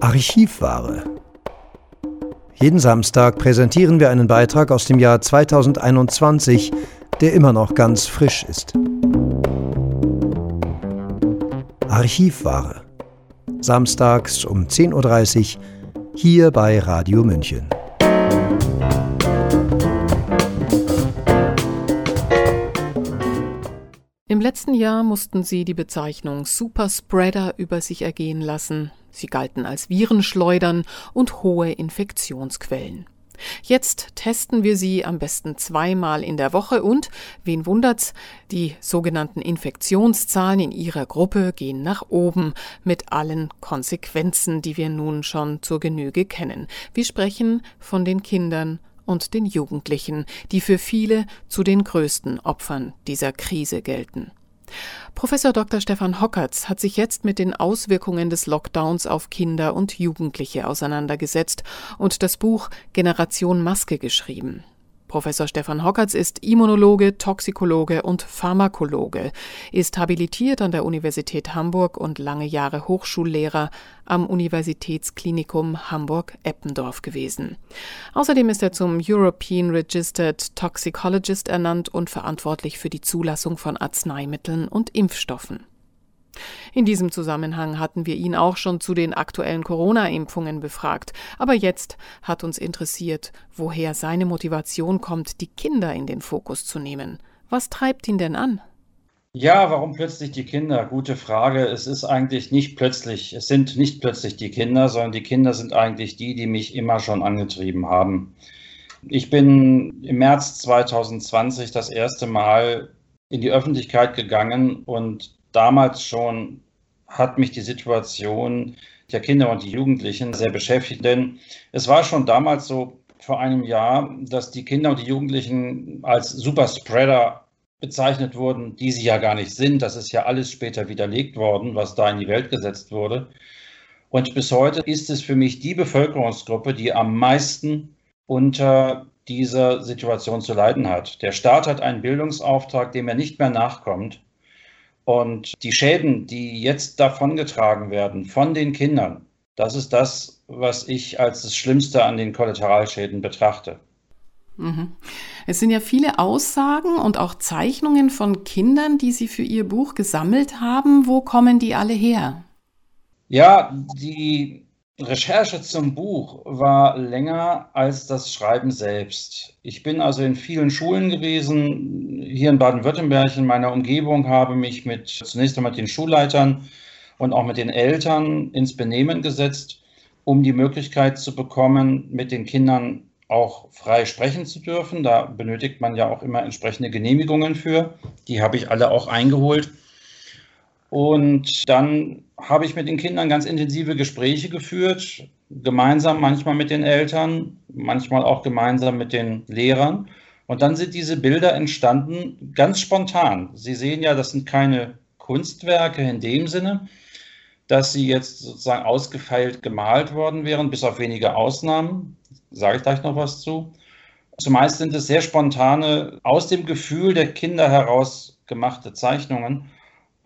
Archivware. Jeden Samstag präsentieren wir einen Beitrag aus dem Jahr 2021, der immer noch ganz frisch ist. Archivware. Samstags um 10.30 Uhr hier bei Radio München. Im letzten Jahr mussten sie die Bezeichnung Superspreader über sich ergehen lassen. Sie galten als Virenschleudern und hohe Infektionsquellen. Jetzt testen wir sie am besten zweimal in der Woche und, wen wundert's, die sogenannten Infektionszahlen in ihrer Gruppe gehen nach oben mit allen Konsequenzen, die wir nun schon zur Genüge kennen. Wir sprechen von den Kindern und den Jugendlichen, die für viele zu den größten Opfern dieser Krise gelten. Professor Dr. Stefan Hockertz hat sich jetzt mit den Auswirkungen des Lockdowns auf Kinder und Jugendliche auseinandergesetzt und das Buch Generation Maske geschrieben. Professor Stefan Hockertz ist Immunologe, Toxikologe und Pharmakologe, ist habilitiert an der Universität Hamburg und lange Jahre Hochschullehrer am Universitätsklinikum Hamburg-Eppendorf gewesen. Außerdem ist er zum European Registered Toxicologist ernannt und verantwortlich für die Zulassung von Arzneimitteln und Impfstoffen. In diesem Zusammenhang hatten wir ihn auch schon zu den aktuellen Corona-Impfungen befragt. Aber jetzt hat uns interessiert, woher seine Motivation kommt, die Kinder in den Fokus zu nehmen. Was treibt ihn denn an? Ja, warum plötzlich die Kinder? Gute Frage. Es ist eigentlich nicht plötzlich, es sind nicht plötzlich die Kinder, sondern die Kinder sind eigentlich die, die mich immer schon angetrieben haben. Ich bin im März 2020 das erste Mal in die Öffentlichkeit gegangen und damals schon hat mich die Situation der Kinder und die Jugendlichen sehr beschäftigt, denn es war schon damals so vor einem Jahr, dass die Kinder und die Jugendlichen als Superspreader bezeichnet wurden, die sie ja gar nicht sind. Das ist ja alles später widerlegt worden, was da in die Welt gesetzt wurde. Und bis heute ist es für mich die Bevölkerungsgruppe, die am meisten unter dieser Situation zu leiden hat. Der Staat hat einen Bildungsauftrag, dem er nicht mehr nachkommt. Und die Schäden, die jetzt davongetragen werden von den Kindern, das ist das, was ich als das Schlimmste an den Kollateralschäden betrachte. Mhm. Es sind ja viele Aussagen und auch Zeichnungen von Kindern, die Sie für Ihr Buch gesammelt haben. Wo kommen die alle her? Ja, die Recherche zum Buch war länger als das Schreiben selbst. Ich bin also in vielen Schulen gewesen, hier in Baden-Württemberg in meiner Umgebung, habe mich mit zunächst einmal den Schulleitern und auch mit den Eltern ins Benehmen gesetzt, um die Möglichkeit zu bekommen, mit den Kindern auch frei sprechen zu dürfen. Da benötigt man ja auch immer entsprechende Genehmigungen für. Die habe ich alle auch eingeholt. Und dann habe ich mit den Kindern ganz intensive Gespräche geführt, gemeinsam manchmal mit den Eltern, manchmal auch gemeinsam mit den Lehrern. Und dann sind diese Bilder entstanden ganz spontan. Sie sehen ja, das sind keine Kunstwerke in dem Sinne, dass sie jetzt sozusagen ausgefeilt gemalt worden wären, bis auf wenige Ausnahmen. Sage ich gleich noch was zu. Zumeist sind es sehr spontane, aus dem Gefühl der Kinder heraus gemachte Zeichnungen.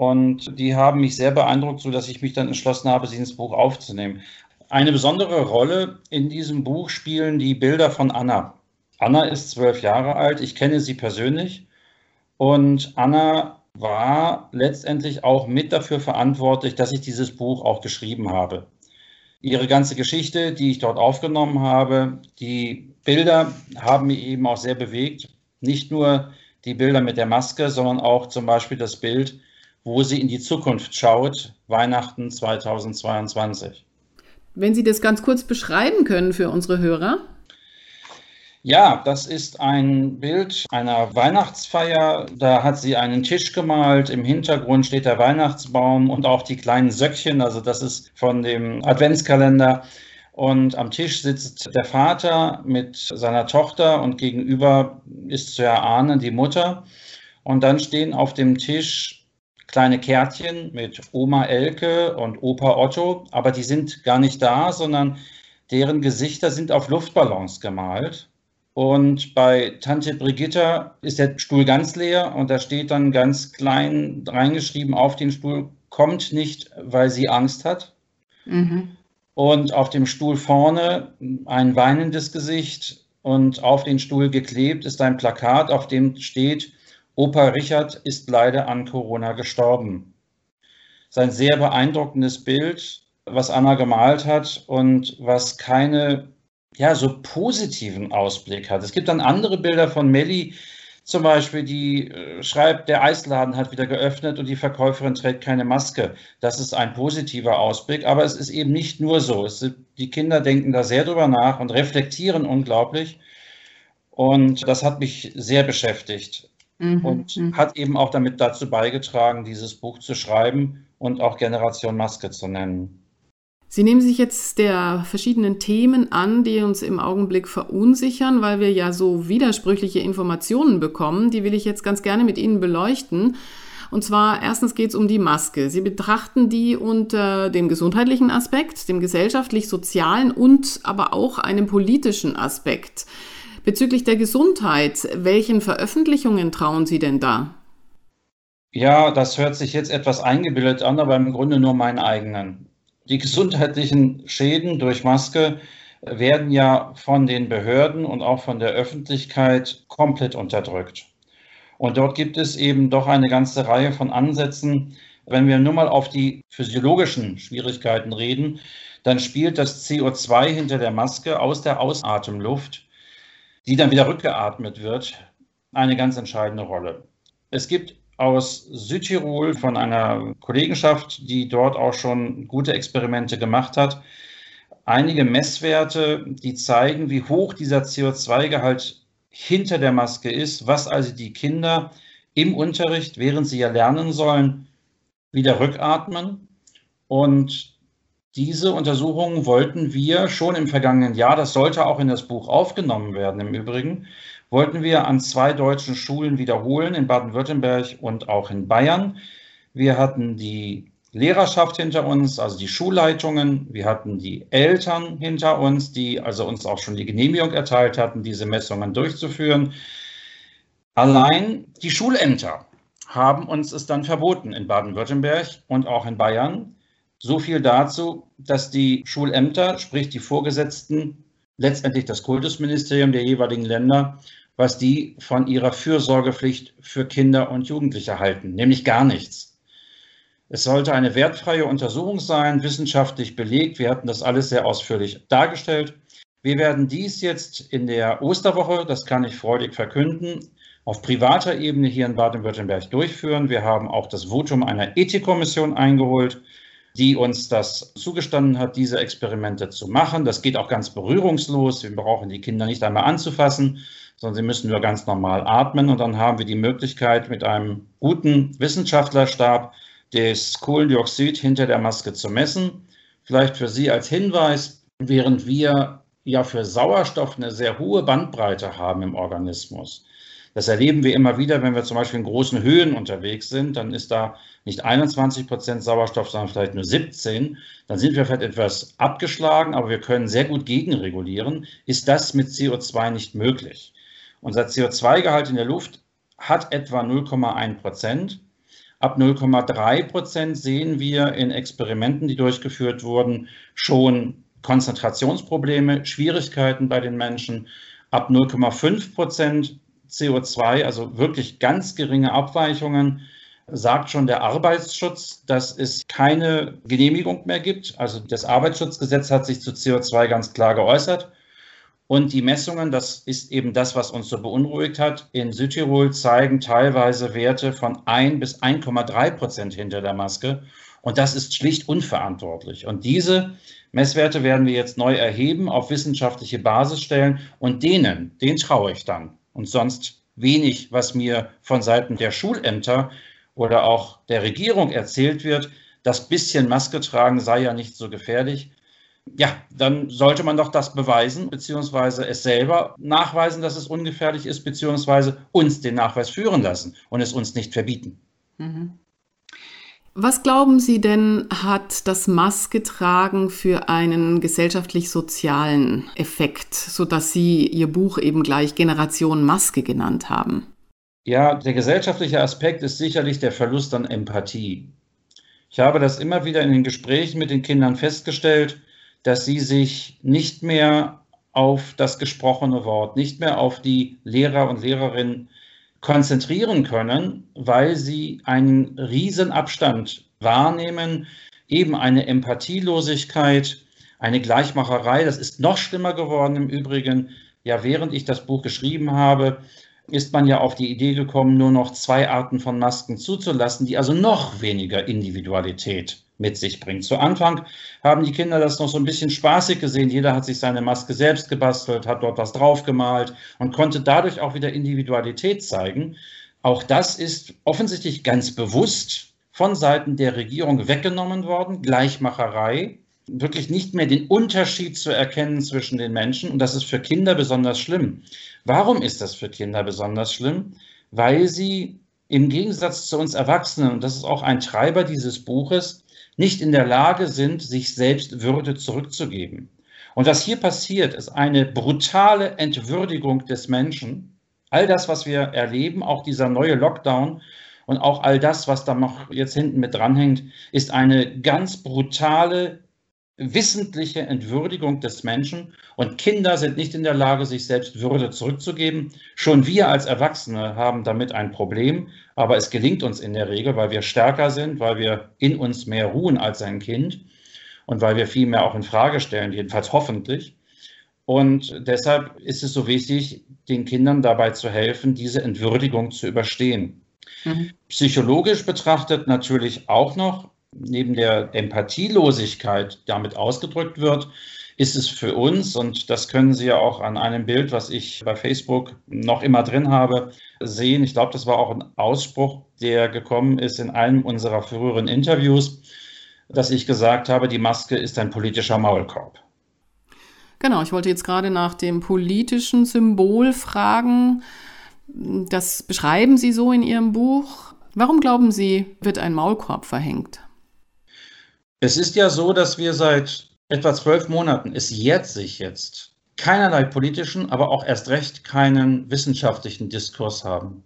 Und die haben mich sehr beeindruckt, sodass ich mich dann entschlossen habe, sie ins Buch aufzunehmen. Eine besondere Rolle in diesem Buch spielen die Bilder von Anna. Anna ist zwölf Jahre alt, ich kenne sie persönlich. Und Anna war letztendlich auch mit dafür verantwortlich, dass ich dieses Buch auch geschrieben habe. Ihre ganze Geschichte, die ich dort aufgenommen habe, die Bilder haben mich eben auch sehr bewegt. Nicht nur die Bilder mit der Maske, sondern auch zum Beispiel das Bild, wo sie in die Zukunft schaut, Weihnachten 2022. Wenn Sie das ganz kurz beschreiben können für unsere Hörer. Ja, das ist ein Bild einer Weihnachtsfeier. Da hat sie einen Tisch gemalt. Im Hintergrund steht der Weihnachtsbaum und auch die kleinen Söckchen. Also das ist von dem Adventskalender. Und am Tisch sitzt der Vater mit seiner Tochter und gegenüber ist zu erahnen die Mutter. Und dann stehen auf dem Tisch kleine Kärtchen mit Oma Elke und Opa Otto, aber die sind gar nicht da, sondern deren Gesichter sind auf Luftballons gemalt. Und bei Tante Brigitta ist der Stuhl ganz leer und da steht dann ganz klein reingeschrieben auf den Stuhl, kommt nicht, weil sie Angst hat. Mhm. und auf dem Stuhl vorne ein weinendes Gesicht und auf den Stuhl geklebt ist ein Plakat, auf dem steht, Opa Richard ist leider an Corona gestorben. Sein sehr beeindruckendes Bild, was Anna gemalt hat und was keine ja, so positiven Ausblick hat. Es gibt dann andere Bilder von Melli, zum Beispiel, die äh, schreibt, der Eisladen hat wieder geöffnet und die Verkäuferin trägt keine Maske. Das ist ein positiver Ausblick, aber es ist eben nicht nur so. Es, die Kinder denken da sehr drüber nach und reflektieren unglaublich. Und das hat mich sehr beschäftigt mhm. und mhm. hat eben auch damit dazu beigetragen, dieses Buch zu schreiben und auch Generation Maske zu nennen. Sie nehmen sich jetzt der verschiedenen Themen an, die uns im Augenblick verunsichern, weil wir ja so widersprüchliche Informationen bekommen. Die will ich jetzt ganz gerne mit Ihnen beleuchten. Und zwar erstens geht es um die Maske. Sie betrachten die unter dem gesundheitlichen Aspekt, dem gesellschaftlich-sozialen und aber auch einem politischen Aspekt. Bezüglich der Gesundheit, welchen Veröffentlichungen trauen Sie denn da? Ja, das hört sich jetzt etwas eingebildet an, aber im Grunde nur meinen eigenen. Die gesundheitlichen Schäden durch Maske werden ja von den Behörden und auch von der Öffentlichkeit komplett unterdrückt. Und dort gibt es eben doch eine ganze Reihe von Ansätzen. Wenn wir nur mal auf die physiologischen Schwierigkeiten reden, dann spielt das CO2 hinter der Maske aus der Ausatemluft, die dann wieder rückgeatmet wird, eine ganz entscheidende Rolle. Es gibt aus Südtirol von einer Kollegenschaft, die dort auch schon gute Experimente gemacht hat. Einige Messwerte, die zeigen, wie hoch dieser CO2-Gehalt hinter der Maske ist, was also die Kinder im Unterricht, während sie ja lernen sollen, wieder rückatmen. Und diese Untersuchungen wollten wir schon im vergangenen Jahr, das sollte auch in das Buch aufgenommen werden im Übrigen, wollten wir an zwei deutschen Schulen wiederholen, in Baden-Württemberg und auch in Bayern. Wir hatten die Lehrerschaft hinter uns, also die Schulleitungen. Wir hatten die Eltern hinter uns, die also uns auch schon die Genehmigung erteilt hatten, diese Messungen durchzuführen. Allein die Schulämter haben uns es dann verboten in Baden-Württemberg und auch in Bayern. So viel dazu, dass die Schulämter, sprich die Vorgesetzten, letztendlich das Kultusministerium der jeweiligen Länder, was die von ihrer Fürsorgepflicht für Kinder und Jugendliche halten, nämlich gar nichts. Es sollte eine wertfreie Untersuchung sein, wissenschaftlich belegt. Wir hatten das alles sehr ausführlich dargestellt. Wir werden dies jetzt in der Osterwoche, das kann ich freudig verkünden, auf privater Ebene hier in Baden-Württemberg durchführen. Wir haben auch das Votum einer Ethikkommission eingeholt, die uns das zugestanden hat, diese Experimente zu machen. Das geht auch ganz berührungslos. Wir brauchen die Kinder nicht einmal anzufassen sondern sie müssen nur ganz normal atmen. Und dann haben wir die Möglichkeit, mit einem guten Wissenschaftlerstab das Kohlendioxid hinter der Maske zu messen. Vielleicht für Sie als Hinweis, während wir ja für Sauerstoff eine sehr hohe Bandbreite haben im Organismus. Das erleben wir immer wieder, wenn wir zum Beispiel in großen Höhen unterwegs sind, dann ist da nicht 21 Prozent Sauerstoff, sondern vielleicht nur 17. Dann sind wir vielleicht etwas abgeschlagen, aber wir können sehr gut gegenregulieren. Ist das mit CO2 nicht möglich? Unser CO2-Gehalt in der Luft hat etwa 0,1 Prozent. Ab 0,3 Prozent sehen wir in Experimenten, die durchgeführt wurden, schon Konzentrationsprobleme, Schwierigkeiten bei den Menschen. Ab 0,5 Prozent CO2, also wirklich ganz geringe Abweichungen, sagt schon der Arbeitsschutz, dass es keine Genehmigung mehr gibt. Also das Arbeitsschutzgesetz hat sich zu CO2 ganz klar geäußert. Und die Messungen, das ist eben das, was uns so beunruhigt hat, in Südtirol zeigen teilweise Werte von 1 bis 1,3 Prozent hinter der Maske. Und das ist schlicht unverantwortlich. Und diese Messwerte werden wir jetzt neu erheben, auf wissenschaftliche Basis stellen. Und denen, denen traue ich dann. Und sonst wenig, was mir von Seiten der Schulämter oder auch der Regierung erzählt wird, das bisschen Maske tragen sei ja nicht so gefährlich ja, dann sollte man doch das beweisen, beziehungsweise es selber nachweisen, dass es ungefährlich ist, beziehungsweise uns den Nachweis führen lassen und es uns nicht verbieten. Mhm. Was glauben Sie denn, hat das Masketragen für einen gesellschaftlich-sozialen Effekt, sodass Sie Ihr Buch eben gleich Generation Maske genannt haben? Ja, der gesellschaftliche Aspekt ist sicherlich der Verlust an Empathie. Ich habe das immer wieder in den Gesprächen mit den Kindern festgestellt, dass sie sich nicht mehr auf das gesprochene Wort, nicht mehr auf die Lehrer und Lehrerinnen konzentrieren können, weil sie einen Riesenabstand wahrnehmen, eben eine Empathielosigkeit, eine Gleichmacherei. Das ist noch schlimmer geworden im Übrigen. Ja, während ich das Buch geschrieben habe, ist man ja auf die Idee gekommen, nur noch zwei Arten von Masken zuzulassen, die also noch weniger Individualität mit sich bringt. Zu Anfang haben die Kinder das noch so ein bisschen spaßig gesehen. Jeder hat sich seine Maske selbst gebastelt, hat dort was draufgemalt und konnte dadurch auch wieder Individualität zeigen. Auch das ist offensichtlich ganz bewusst von Seiten der Regierung weggenommen worden. Gleichmacherei, wirklich nicht mehr den Unterschied zu erkennen zwischen den Menschen. Und das ist für Kinder besonders schlimm. Warum ist das für Kinder besonders schlimm? Weil sie im Gegensatz zu uns Erwachsenen, und das ist auch ein Treiber dieses Buches, nicht in der Lage sind, sich selbst Würde zurückzugeben. Und was hier passiert, ist eine brutale Entwürdigung des Menschen. All das, was wir erleben, auch dieser neue Lockdown und auch all das, was da noch jetzt hinten mit dranhängt, ist eine ganz brutale wissentliche Entwürdigung des Menschen und Kinder sind nicht in der Lage, sich selbst Würde zurückzugeben. Schon wir als Erwachsene haben damit ein Problem, aber es gelingt uns in der Regel, weil wir stärker sind, weil wir in uns mehr ruhen als ein Kind und weil wir viel mehr auch in Frage stellen, jedenfalls hoffentlich. Und deshalb ist es so wichtig, den Kindern dabei zu helfen, diese Entwürdigung zu überstehen. Mhm. Psychologisch betrachtet natürlich auch noch neben der Empathielosigkeit damit ausgedrückt wird, ist es für uns, und das können Sie ja auch an einem Bild, was ich bei Facebook noch immer drin habe, sehen. Ich glaube, das war auch ein Ausspruch, der gekommen ist in einem unserer früheren Interviews, dass ich gesagt habe, die Maske ist ein politischer Maulkorb. Genau, ich wollte jetzt gerade nach dem politischen Symbol fragen. Das beschreiben Sie so in Ihrem Buch. Warum glauben Sie, wird ein Maulkorb verhängt? Es ist ja so, dass wir seit etwa zwölf Monaten, es jährt sich jetzt, keinerlei politischen, aber auch erst recht keinen wissenschaftlichen Diskurs haben.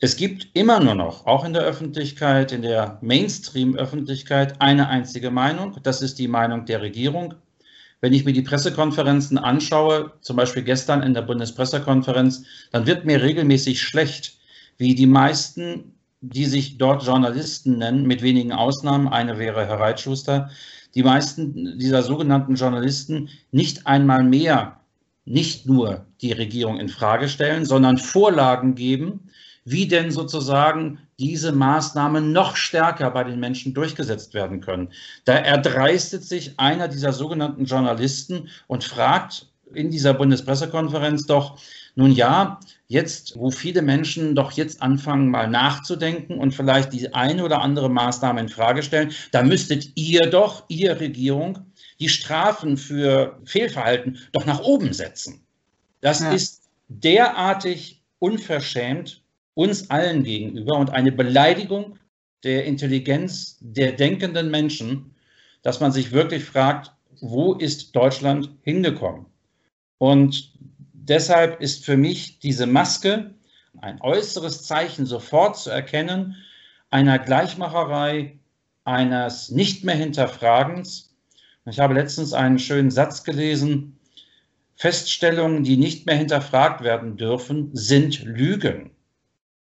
Es gibt immer nur noch, auch in der Öffentlichkeit, in der Mainstream-Öffentlichkeit, eine einzige Meinung. Das ist die Meinung der Regierung. Wenn ich mir die Pressekonferenzen anschaue, zum Beispiel gestern in der Bundespressekonferenz, dann wird mir regelmäßig schlecht, wie die meisten die sich dort Journalisten nennen, mit wenigen Ausnahmen. Eine wäre Herr Reitschuster. Die meisten dieser sogenannten Journalisten nicht einmal mehr, nicht nur die Regierung in Frage stellen, sondern Vorlagen geben, wie denn sozusagen diese Maßnahmen noch stärker bei den Menschen durchgesetzt werden können. Da erdreistet sich einer dieser sogenannten Journalisten und fragt in dieser Bundespressekonferenz doch, nun ja, jetzt, wo viele Menschen doch jetzt anfangen, mal nachzudenken und vielleicht die eine oder andere Maßnahme in Frage stellen, da müsstet ihr doch, ihr Regierung, die Strafen für Fehlverhalten doch nach oben setzen. Das ja. ist derartig unverschämt uns allen gegenüber und eine Beleidigung der Intelligenz der denkenden Menschen, dass man sich wirklich fragt, wo ist Deutschland hingekommen? Und deshalb ist für mich diese Maske ein äußeres Zeichen sofort zu erkennen einer Gleichmacherei, eines nicht mehr Hinterfragens. Ich habe letztens einen schönen Satz gelesen. Feststellungen, die nicht mehr hinterfragt werden dürfen, sind Lügen.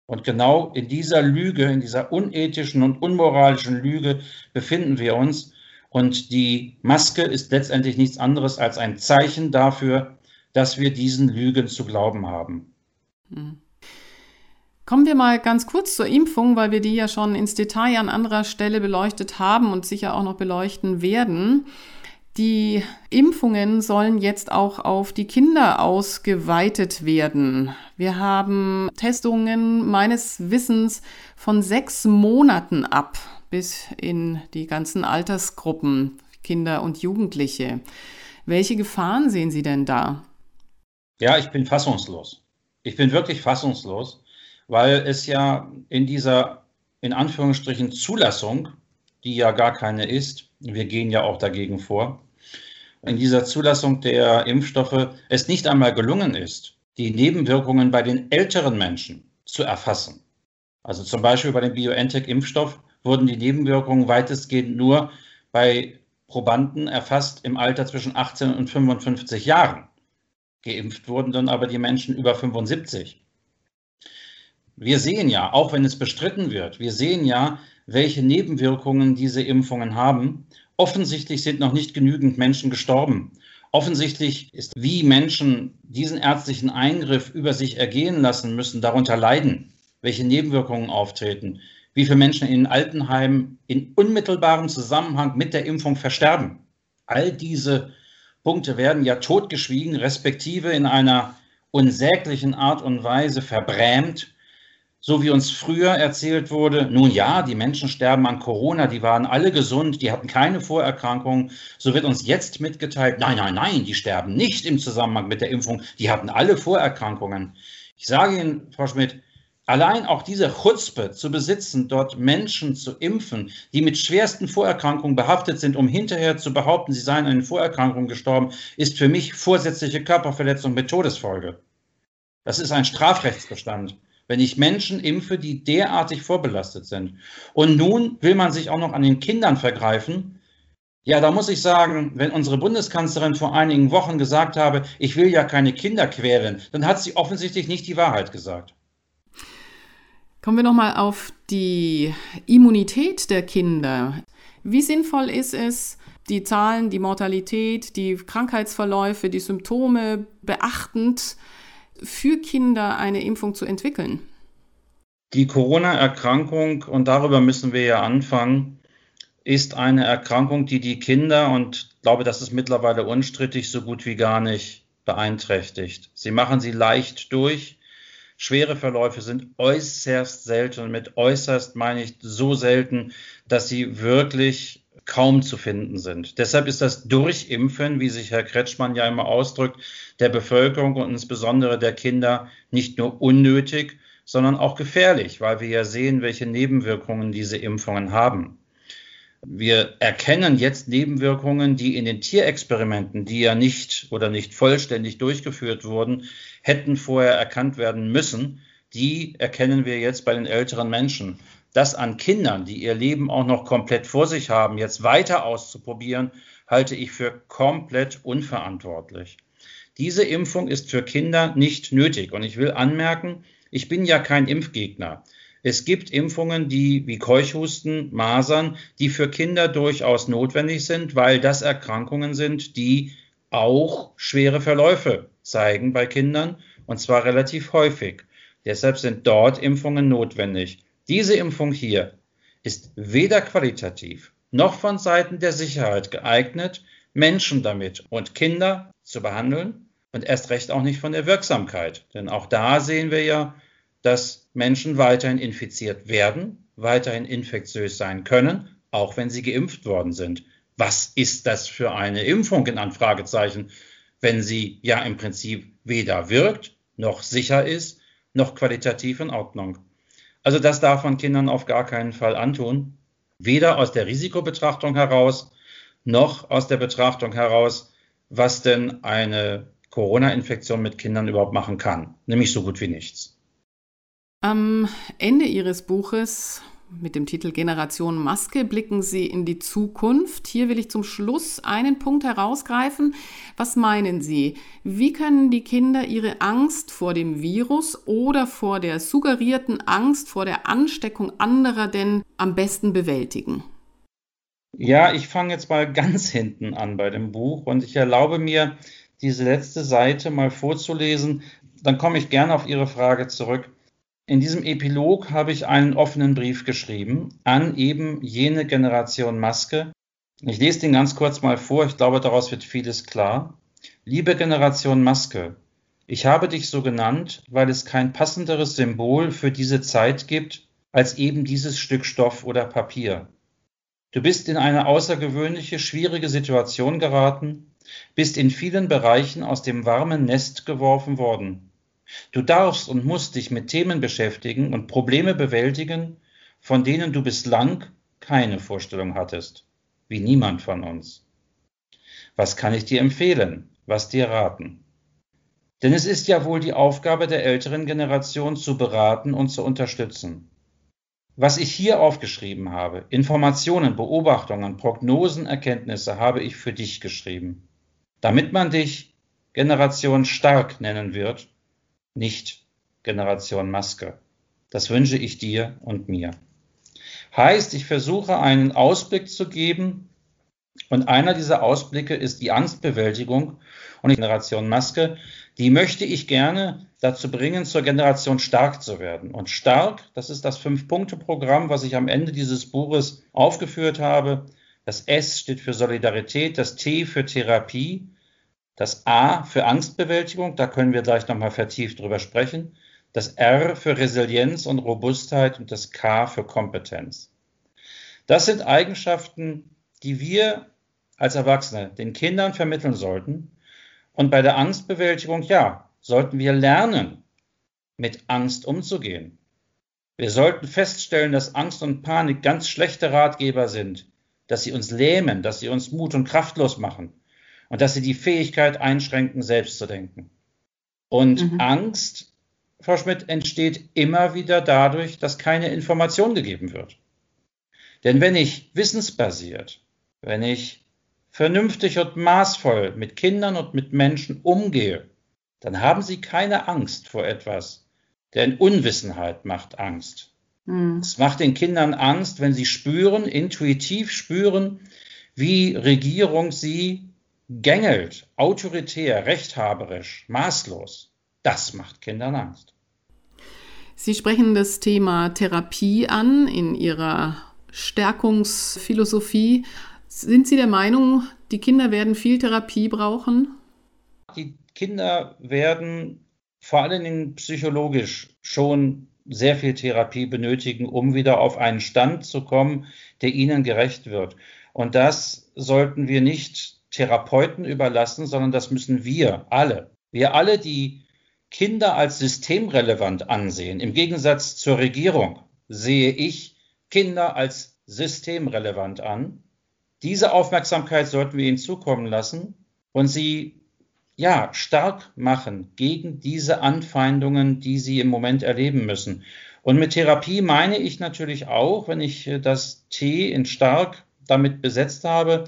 Und genau in dieser Lüge, in dieser unethischen und unmoralischen Lüge befinden wir uns. Und die Maske ist letztendlich nichts anderes als ein Zeichen dafür, dass wir diesen Lügen zu glauben haben. Hm. Kommen wir mal ganz kurz zur Impfung, weil wir die ja schon ins Detail an anderer Stelle beleuchtet haben und sicher auch noch beleuchten werden. Die Impfungen sollen jetzt auch auf die Kinder ausgeweitet werden. Wir haben Testungen meines Wissens von sechs Monaten ab bis in die ganzen Altersgruppen, Kinder und Jugendliche. Welche Gefahren sehen Sie denn da? Ja, ich bin fassungslos. Ich bin wirklich fassungslos, weil es ja in dieser, in Anführungsstrichen, Zulassung, die ja gar keine ist, wir gehen ja auch dagegen vor, in dieser Zulassung der Impfstoffe es nicht einmal gelungen ist, die Nebenwirkungen bei den älteren Menschen zu erfassen. Also zum Beispiel bei dem BioNTech-Impfstoff wurden die Nebenwirkungen weitestgehend nur bei Probanden erfasst im Alter zwischen 18 und 55 Jahren. Geimpft wurden dann aber die Menschen über 75. Wir sehen ja, auch wenn es bestritten wird, wir sehen ja, welche Nebenwirkungen diese Impfungen haben. Offensichtlich sind noch nicht genügend Menschen gestorben. Offensichtlich ist, wie Menschen diesen ärztlichen Eingriff über sich ergehen lassen müssen, darunter leiden, welche Nebenwirkungen auftreten, wie viele Menschen in Altenheimen in unmittelbarem Zusammenhang mit der Impfung versterben. All diese Punkte werden ja totgeschwiegen, respektive in einer unsäglichen Art und Weise verbrämt so wie uns früher erzählt wurde, nun ja, die Menschen sterben an Corona, die waren alle gesund, die hatten keine Vorerkrankungen, so wird uns jetzt mitgeteilt, nein, nein, nein, die sterben nicht im Zusammenhang mit der Impfung, die hatten alle Vorerkrankungen. Ich sage Ihnen, Frau Schmidt, allein auch diese Chutzpe zu besitzen, dort Menschen zu impfen, die mit schwersten Vorerkrankungen behaftet sind, um hinterher zu behaupten, sie seien an den Vorerkrankungen gestorben, ist für mich vorsätzliche Körperverletzung mit Todesfolge. Das ist ein Strafrechtsbestand wenn ich Menschen impfe, die derartig vorbelastet sind. Und nun will man sich auch noch an den Kindern vergreifen. Ja, da muss ich sagen, wenn unsere Bundeskanzlerin vor einigen Wochen gesagt habe, ich will ja keine Kinder quälen, dann hat sie offensichtlich nicht die Wahrheit gesagt. Kommen wir nochmal auf die Immunität der Kinder. Wie sinnvoll ist es, die Zahlen, die Mortalität, die Krankheitsverläufe, die Symptome beachtend für Kinder eine Impfung zu entwickeln? Die Corona-Erkrankung, und darüber müssen wir ja anfangen, ist eine Erkrankung, die die Kinder, und ich glaube, das ist mittlerweile unstrittig, so gut wie gar nicht beeinträchtigt. Sie machen sie leicht durch. Schwere Verläufe sind äußerst selten. Und mit äußerst meine ich so selten, dass sie wirklich kaum zu finden sind. Deshalb ist das Durchimpfen, wie sich Herr Kretschmann ja immer ausdrückt, der Bevölkerung und insbesondere der Kinder nicht nur unnötig, sondern auch gefährlich, weil wir ja sehen, welche Nebenwirkungen diese Impfungen haben. Wir erkennen jetzt Nebenwirkungen, die in den Tierexperimenten, die ja nicht oder nicht vollständig durchgeführt wurden, hätten vorher erkannt werden müssen. Die erkennen wir jetzt bei den älteren Menschen das an Kindern, die ihr Leben auch noch komplett vor sich haben, jetzt weiter auszuprobieren, halte ich für komplett unverantwortlich. Diese Impfung ist für Kinder nicht nötig. Und ich will anmerken, ich bin ja kein Impfgegner. Es gibt Impfungen, die wie Keuchhusten, Masern, die für Kinder durchaus notwendig sind, weil das Erkrankungen sind, die auch schwere Verläufe zeigen bei Kindern, und zwar relativ häufig. Deshalb sind dort Impfungen notwendig. Diese Impfung hier ist weder qualitativ noch von Seiten der Sicherheit geeignet, Menschen damit und Kinder zu behandeln und erst recht auch nicht von der Wirksamkeit. Denn auch da sehen wir ja, dass Menschen weiterhin infiziert werden, weiterhin infektiös sein können, auch wenn sie geimpft worden sind. Was ist das für eine Impfung in Anfragezeichen, wenn sie ja im Prinzip weder wirkt, noch sicher ist, noch qualitativ in Ordnung? Also das darf man Kindern auf gar keinen Fall antun. Weder aus der Risikobetrachtung heraus, noch aus der Betrachtung heraus, was denn eine Corona-Infektion mit Kindern überhaupt machen kann. Nämlich so gut wie nichts. Am Ende Ihres Buches mit dem Titel Generation Maske blicken Sie in die Zukunft. Hier will ich zum Schluss einen Punkt herausgreifen. Was meinen Sie? Wie können die Kinder ihre Angst vor dem Virus oder vor der suggerierten Angst vor der Ansteckung anderer denn am besten bewältigen? Ja, ich fange jetzt mal ganz hinten an bei dem Buch und ich erlaube mir, diese letzte Seite mal vorzulesen. Dann komme ich gerne auf Ihre Frage zurück. In diesem Epilog habe ich einen offenen Brief geschrieben an eben jene Generation Maske. Ich lese den ganz kurz mal vor, ich glaube, daraus wird vieles klar. Liebe Generation Maske, ich habe dich so genannt, weil es kein passenderes Symbol für diese Zeit gibt als eben dieses Stück Stoff oder Papier. Du bist in eine außergewöhnliche, schwierige Situation geraten, bist in vielen Bereichen aus dem warmen Nest geworfen worden. Du darfst und musst dich mit Themen beschäftigen und Probleme bewältigen, von denen du bislang keine Vorstellung hattest, wie niemand von uns. Was kann ich dir empfehlen, was dir raten? Denn es ist ja wohl die Aufgabe der älteren Generation zu beraten und zu unterstützen. was ich hier aufgeschrieben habe, Informationen, Beobachtungen, Prognosen, Erkenntnisse, habe ich für dich geschrieben, damit man dich Generation Stark nennen wird, nicht Generation Maske. Das wünsche ich dir und mir. Heißt, ich versuche einen Ausblick zu geben und einer dieser Ausblicke ist die Angstbewältigung und die Generation Maske, die möchte ich gerne dazu bringen, zur Generation stark zu werden. Und stark, das ist das Fünf-Punkte-Programm, was ich am Ende dieses Buches aufgeführt habe. Das S steht für Solidarität, das T für Therapie, das A für Angstbewältigung, da können wir gleich nochmal vertieft drüber sprechen, das R für Resilienz und Robustheit und das K für Kompetenz. Das sind Eigenschaften, die wir als Erwachsene den Kindern vermitteln sollten. Und bei der Angstbewältigung, ja, sollten wir lernen, mit Angst umzugehen. Wir sollten feststellen, dass Angst und Panik ganz schlechte Ratgeber sind, dass sie uns lähmen, dass sie uns mut- und kraftlos machen und dass sie die Fähigkeit einschränken, selbst zu denken. Und mhm. Angst, Frau Schmidt, entsteht immer wieder dadurch, dass keine Information gegeben wird. Denn wenn ich wissensbasiert, wenn ich vernünftig und maßvoll mit Kindern und mit Menschen umgehe, dann haben sie keine Angst vor etwas. Denn Unwissenheit macht Angst. Mhm. Es macht den Kindern Angst, wenn sie spüren, intuitiv spüren, wie Regierung sie gängelt, autoritär, rechthaberisch, maßlos. Das macht Kindern Angst. Sie sprechen das Thema Therapie an in Ihrer Stärkungsphilosophie. Sind Sie der Meinung, die Kinder werden viel Therapie brauchen? Die Kinder werden vor allen Dingen psychologisch schon sehr viel Therapie benötigen, um wieder auf einen Stand zu kommen, der ihnen gerecht wird. Und das sollten wir nicht Therapeuten überlassen, sondern das müssen wir alle. Wir alle, die Kinder als systemrelevant ansehen. Im Gegensatz zur Regierung sehe ich Kinder als systemrelevant an. Diese Aufmerksamkeit sollten wir ihnen zukommen lassen und sie ja stark machen gegen diese Anfeindungen, die sie im Moment erleben müssen. Und mit Therapie meine ich natürlich auch, wenn ich das T in stark damit besetzt habe,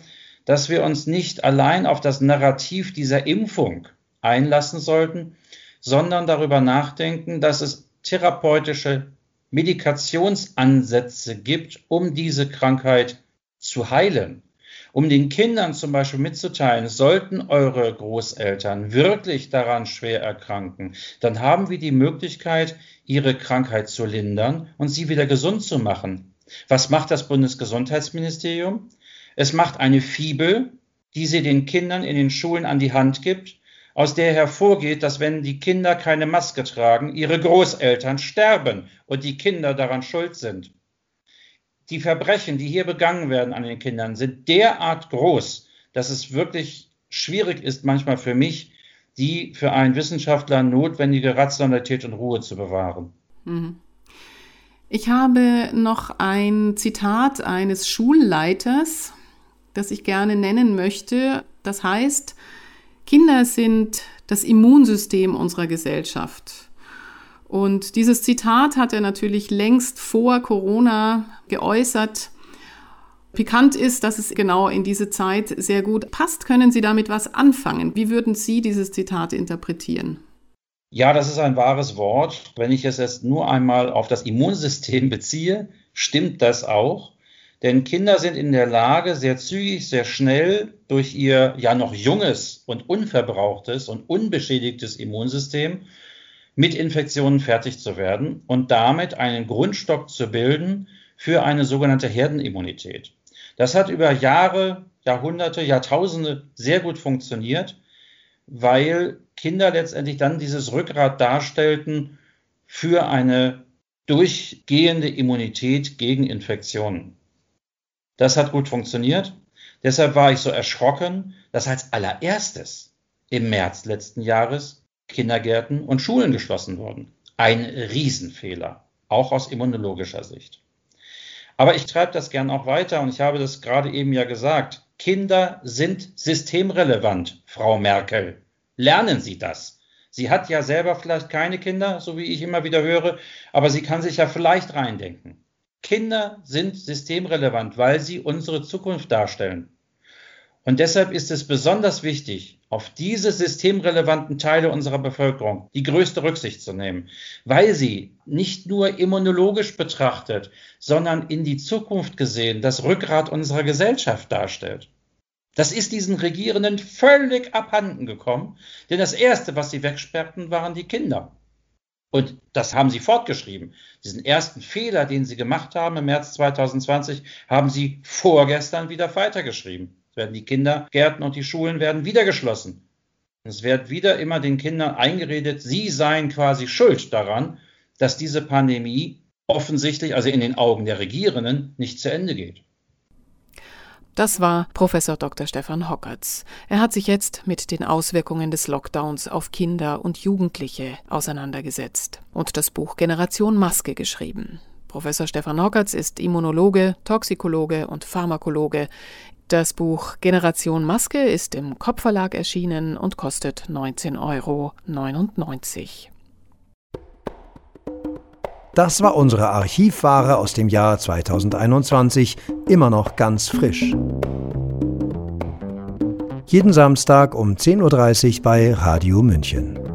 dass wir uns nicht allein auf das Narrativ dieser Impfung einlassen sollten, sondern darüber nachdenken, dass es therapeutische Medikationsansätze gibt, um diese Krankheit zu heilen. Um den Kindern zum Beispiel mitzuteilen, sollten eure Großeltern wirklich daran schwer erkranken, dann haben wir die Möglichkeit, ihre Krankheit zu lindern und sie wieder gesund zu machen. Was macht das Bundesgesundheitsministerium? Es macht eine Fibel, die sie den Kindern in den Schulen an die Hand gibt, aus der hervorgeht, dass wenn die Kinder keine Maske tragen, ihre Großeltern sterben und die Kinder daran schuld sind. Die Verbrechen, die hier begangen werden an den Kindern, sind derart groß, dass es wirklich schwierig ist, manchmal für mich, die für einen Wissenschaftler notwendige Rationalität und Ruhe zu bewahren. Mhm. Ich habe noch ein Zitat eines Schulleiters das ich gerne nennen möchte. Das heißt, Kinder sind das Immunsystem unserer Gesellschaft. Und dieses Zitat hat er natürlich längst vor Corona geäußert. Pikant ist, dass es genau in diese Zeit sehr gut passt. Können Sie damit was anfangen? Wie würden Sie dieses Zitat interpretieren? Ja, das ist ein wahres Wort. Wenn ich es jetzt nur einmal auf das Immunsystem beziehe, stimmt das auch. Denn Kinder sind in der Lage, sehr zügig, sehr schnell durch ihr ja noch junges und unverbrauchtes und unbeschädigtes Immunsystem mit Infektionen fertig zu werden und damit einen Grundstock zu bilden für eine sogenannte Herdenimmunität. Das hat über Jahre, Jahrhunderte, Jahrtausende sehr gut funktioniert, weil Kinder letztendlich dann dieses Rückgrat darstellten für eine durchgehende Immunität gegen Infektionen. Das hat gut funktioniert. Deshalb war ich so erschrocken, dass als allererstes im März letzten Jahres Kindergärten und Schulen geschlossen wurden. Ein Riesenfehler, auch aus immunologischer Sicht. Aber ich treibe das gern auch weiter und ich habe das gerade eben ja gesagt. Kinder sind systemrelevant, Frau Merkel. Lernen Sie das. Sie hat ja selber vielleicht keine Kinder, so wie ich immer wieder höre, aber sie kann sich ja vielleicht reindenken. Kinder sind systemrelevant, weil sie unsere Zukunft darstellen. Und deshalb ist es besonders wichtig, auf diese systemrelevanten Teile unserer Bevölkerung die größte Rücksicht zu nehmen, weil sie nicht nur immunologisch betrachtet, sondern in die Zukunft gesehen das Rückgrat unserer Gesellschaft darstellt. Das ist diesen Regierenden völlig abhanden gekommen, denn das Erste, was sie wegsperrten, waren die Kinder. Und das haben sie fortgeschrieben. Diesen ersten Fehler, den sie gemacht haben im März 2020, haben sie vorgestern wieder weitergeschrieben. Es werden die Kindergärten und die Schulen werden wieder geschlossen. Es wird wieder immer den Kindern eingeredet, sie seien quasi schuld daran, dass diese Pandemie offensichtlich, also in den Augen der Regierenden, nicht zu Ende geht. Das war Professor Dr. Stefan Hockertz. Er hat sich jetzt mit den Auswirkungen des Lockdowns auf Kinder und Jugendliche auseinandergesetzt und das Buch Generation Maske geschrieben. Professor Stefan Hockertz ist Immunologe, Toxikologe und Pharmakologe. Das Buch Generation Maske ist im Kopfverlag erschienen und kostet 19,99 Euro. Das war unsere Archivware aus dem Jahr 2021, immer noch ganz frisch. Jeden Samstag um 10.30 Uhr bei Radio München.